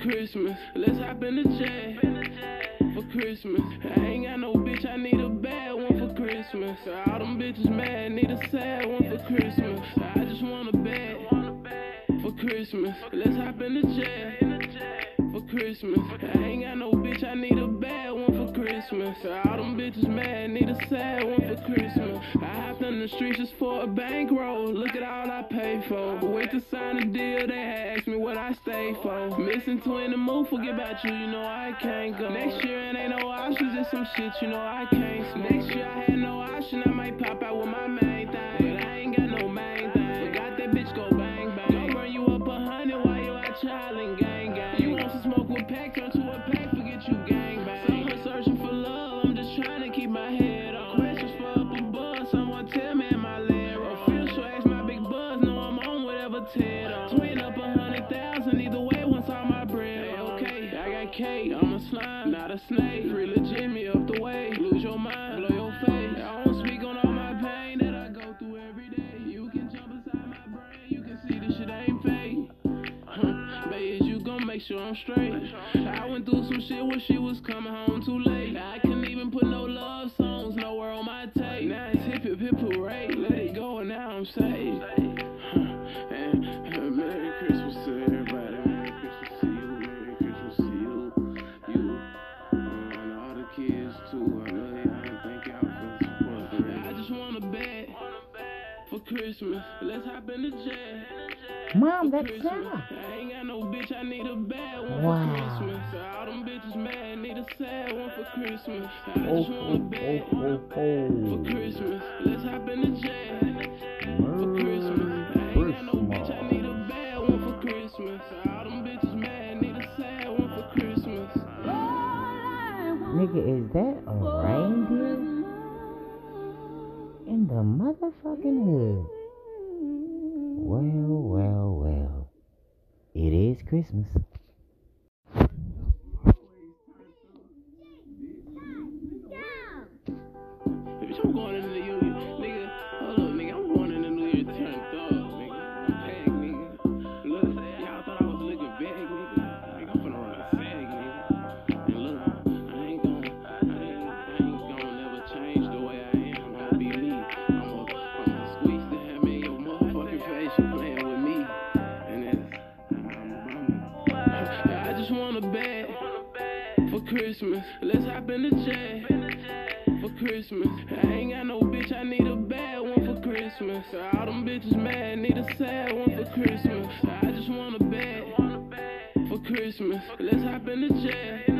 Christmas. Let's hop in the jet for Christmas. I ain't got no bitch, I need a bad one for Christmas. All them bitches mad, need a sad one for Christmas. I just want a bad for Christmas. Let's hop in the jet for Christmas. I ain't got no bitch, I need a bad one for Christmas. All them bitches mad, need a sad one for Christmas. I hopped in the streets just for a bankroll. Look at all I pay for. Wait to sign a deal, they ask me what I stay for. Missing twin and move, forget about you, you know I can't go. Next year it ain't no options, just some shit, you know I can't smoke. Next year I had no option, I might pop out with my main not a snake. Really Jimmy up the way, lose your mind, blow your face. I don't speak on all my pain that I go through every day. You can jump inside my brain, you can see this shit ain't fake. Huh, Babe, you gon' make sure I'm straight. I went through some shit where she was coming home too late. I couldn't even put no love songs nowhere on my tape. Now it's hip hip hip parade, let it go and now I'm saved. Kids too. I love y'all thank y'all for the support. I just want a bet for Christmas. Let's hop in the jet. Mom, that's Christmas. Sarah. I ain't got no bitch, I need a bad one Wow. for Christmas. All them bitches mad, need a sad one for Christmas. I Oh, just want a oh, bad oh, oh, for oh. Christmas. Let's hop in the jet for motherfucking hood. Well, well, well. It is Christmas. Going into the for Christmas. Let's hop in the jet for Christmas. I ain't got no bitch, I need a bad one for Christmas. All them bitches mad, need a sad one for Christmas. I just want a bad for Christmas. Let's hop in the jet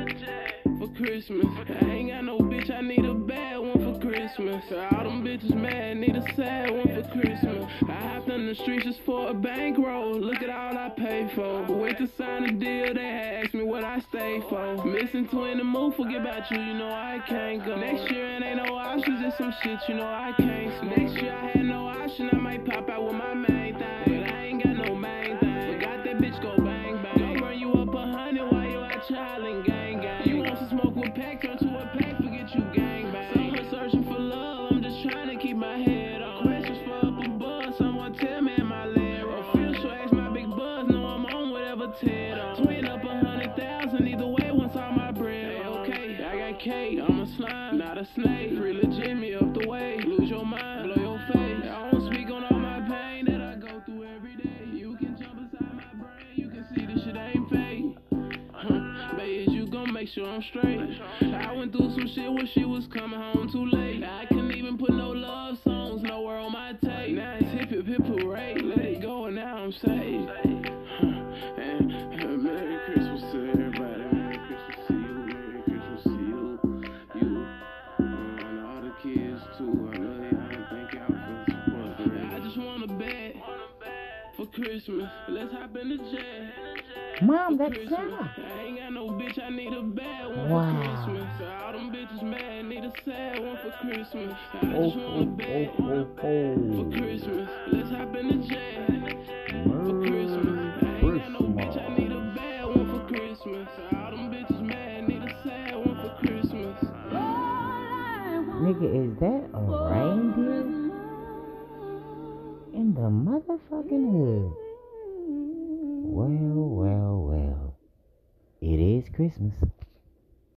for Christmas. I ain't got no bitch, I need a bad one for Christmas. All them bitches mad, need a sad one for Christmas. I hopped in the streets just for a bankroll. Look at all I pay for. Wait to sign a deal, they what I stay for. Missing twin and move, forget about you, you know I can't go. Next year it ain't no options, just some shit, you know I can't smoke. Next year I had no option, I might pop out with my main thing. A snake. Really Jimmy up the way, lose your mind, blow your face. I don't speak on all my pain that I go through every day. You can jump inside my brain, you can see this shit ain't fake. Huh, Babe, you gon' make sure I'm straight. I went through some shit where she was coming home too late. I couldn't even put no love songs nowhere on my tape. Now it's hip hip hip parade, let it go and now I'm saved. The kids too. I love y'all thank y'all for the support. I just want a bed for Christmas. Let's hop in the jet. Mom, that's Christmas. Sarah. I ain't got no bitch, I need a bad one Wow. for Christmas. All them bitches mad, need a sad one for Christmas. I Oh, just want a oh, bad oh, oh, oh, for oh. Christmas. Let's hop in the jet for Christmas. Nigga, is that a reindeer? In the motherfucking hood. Well, well, well. It is Christmas.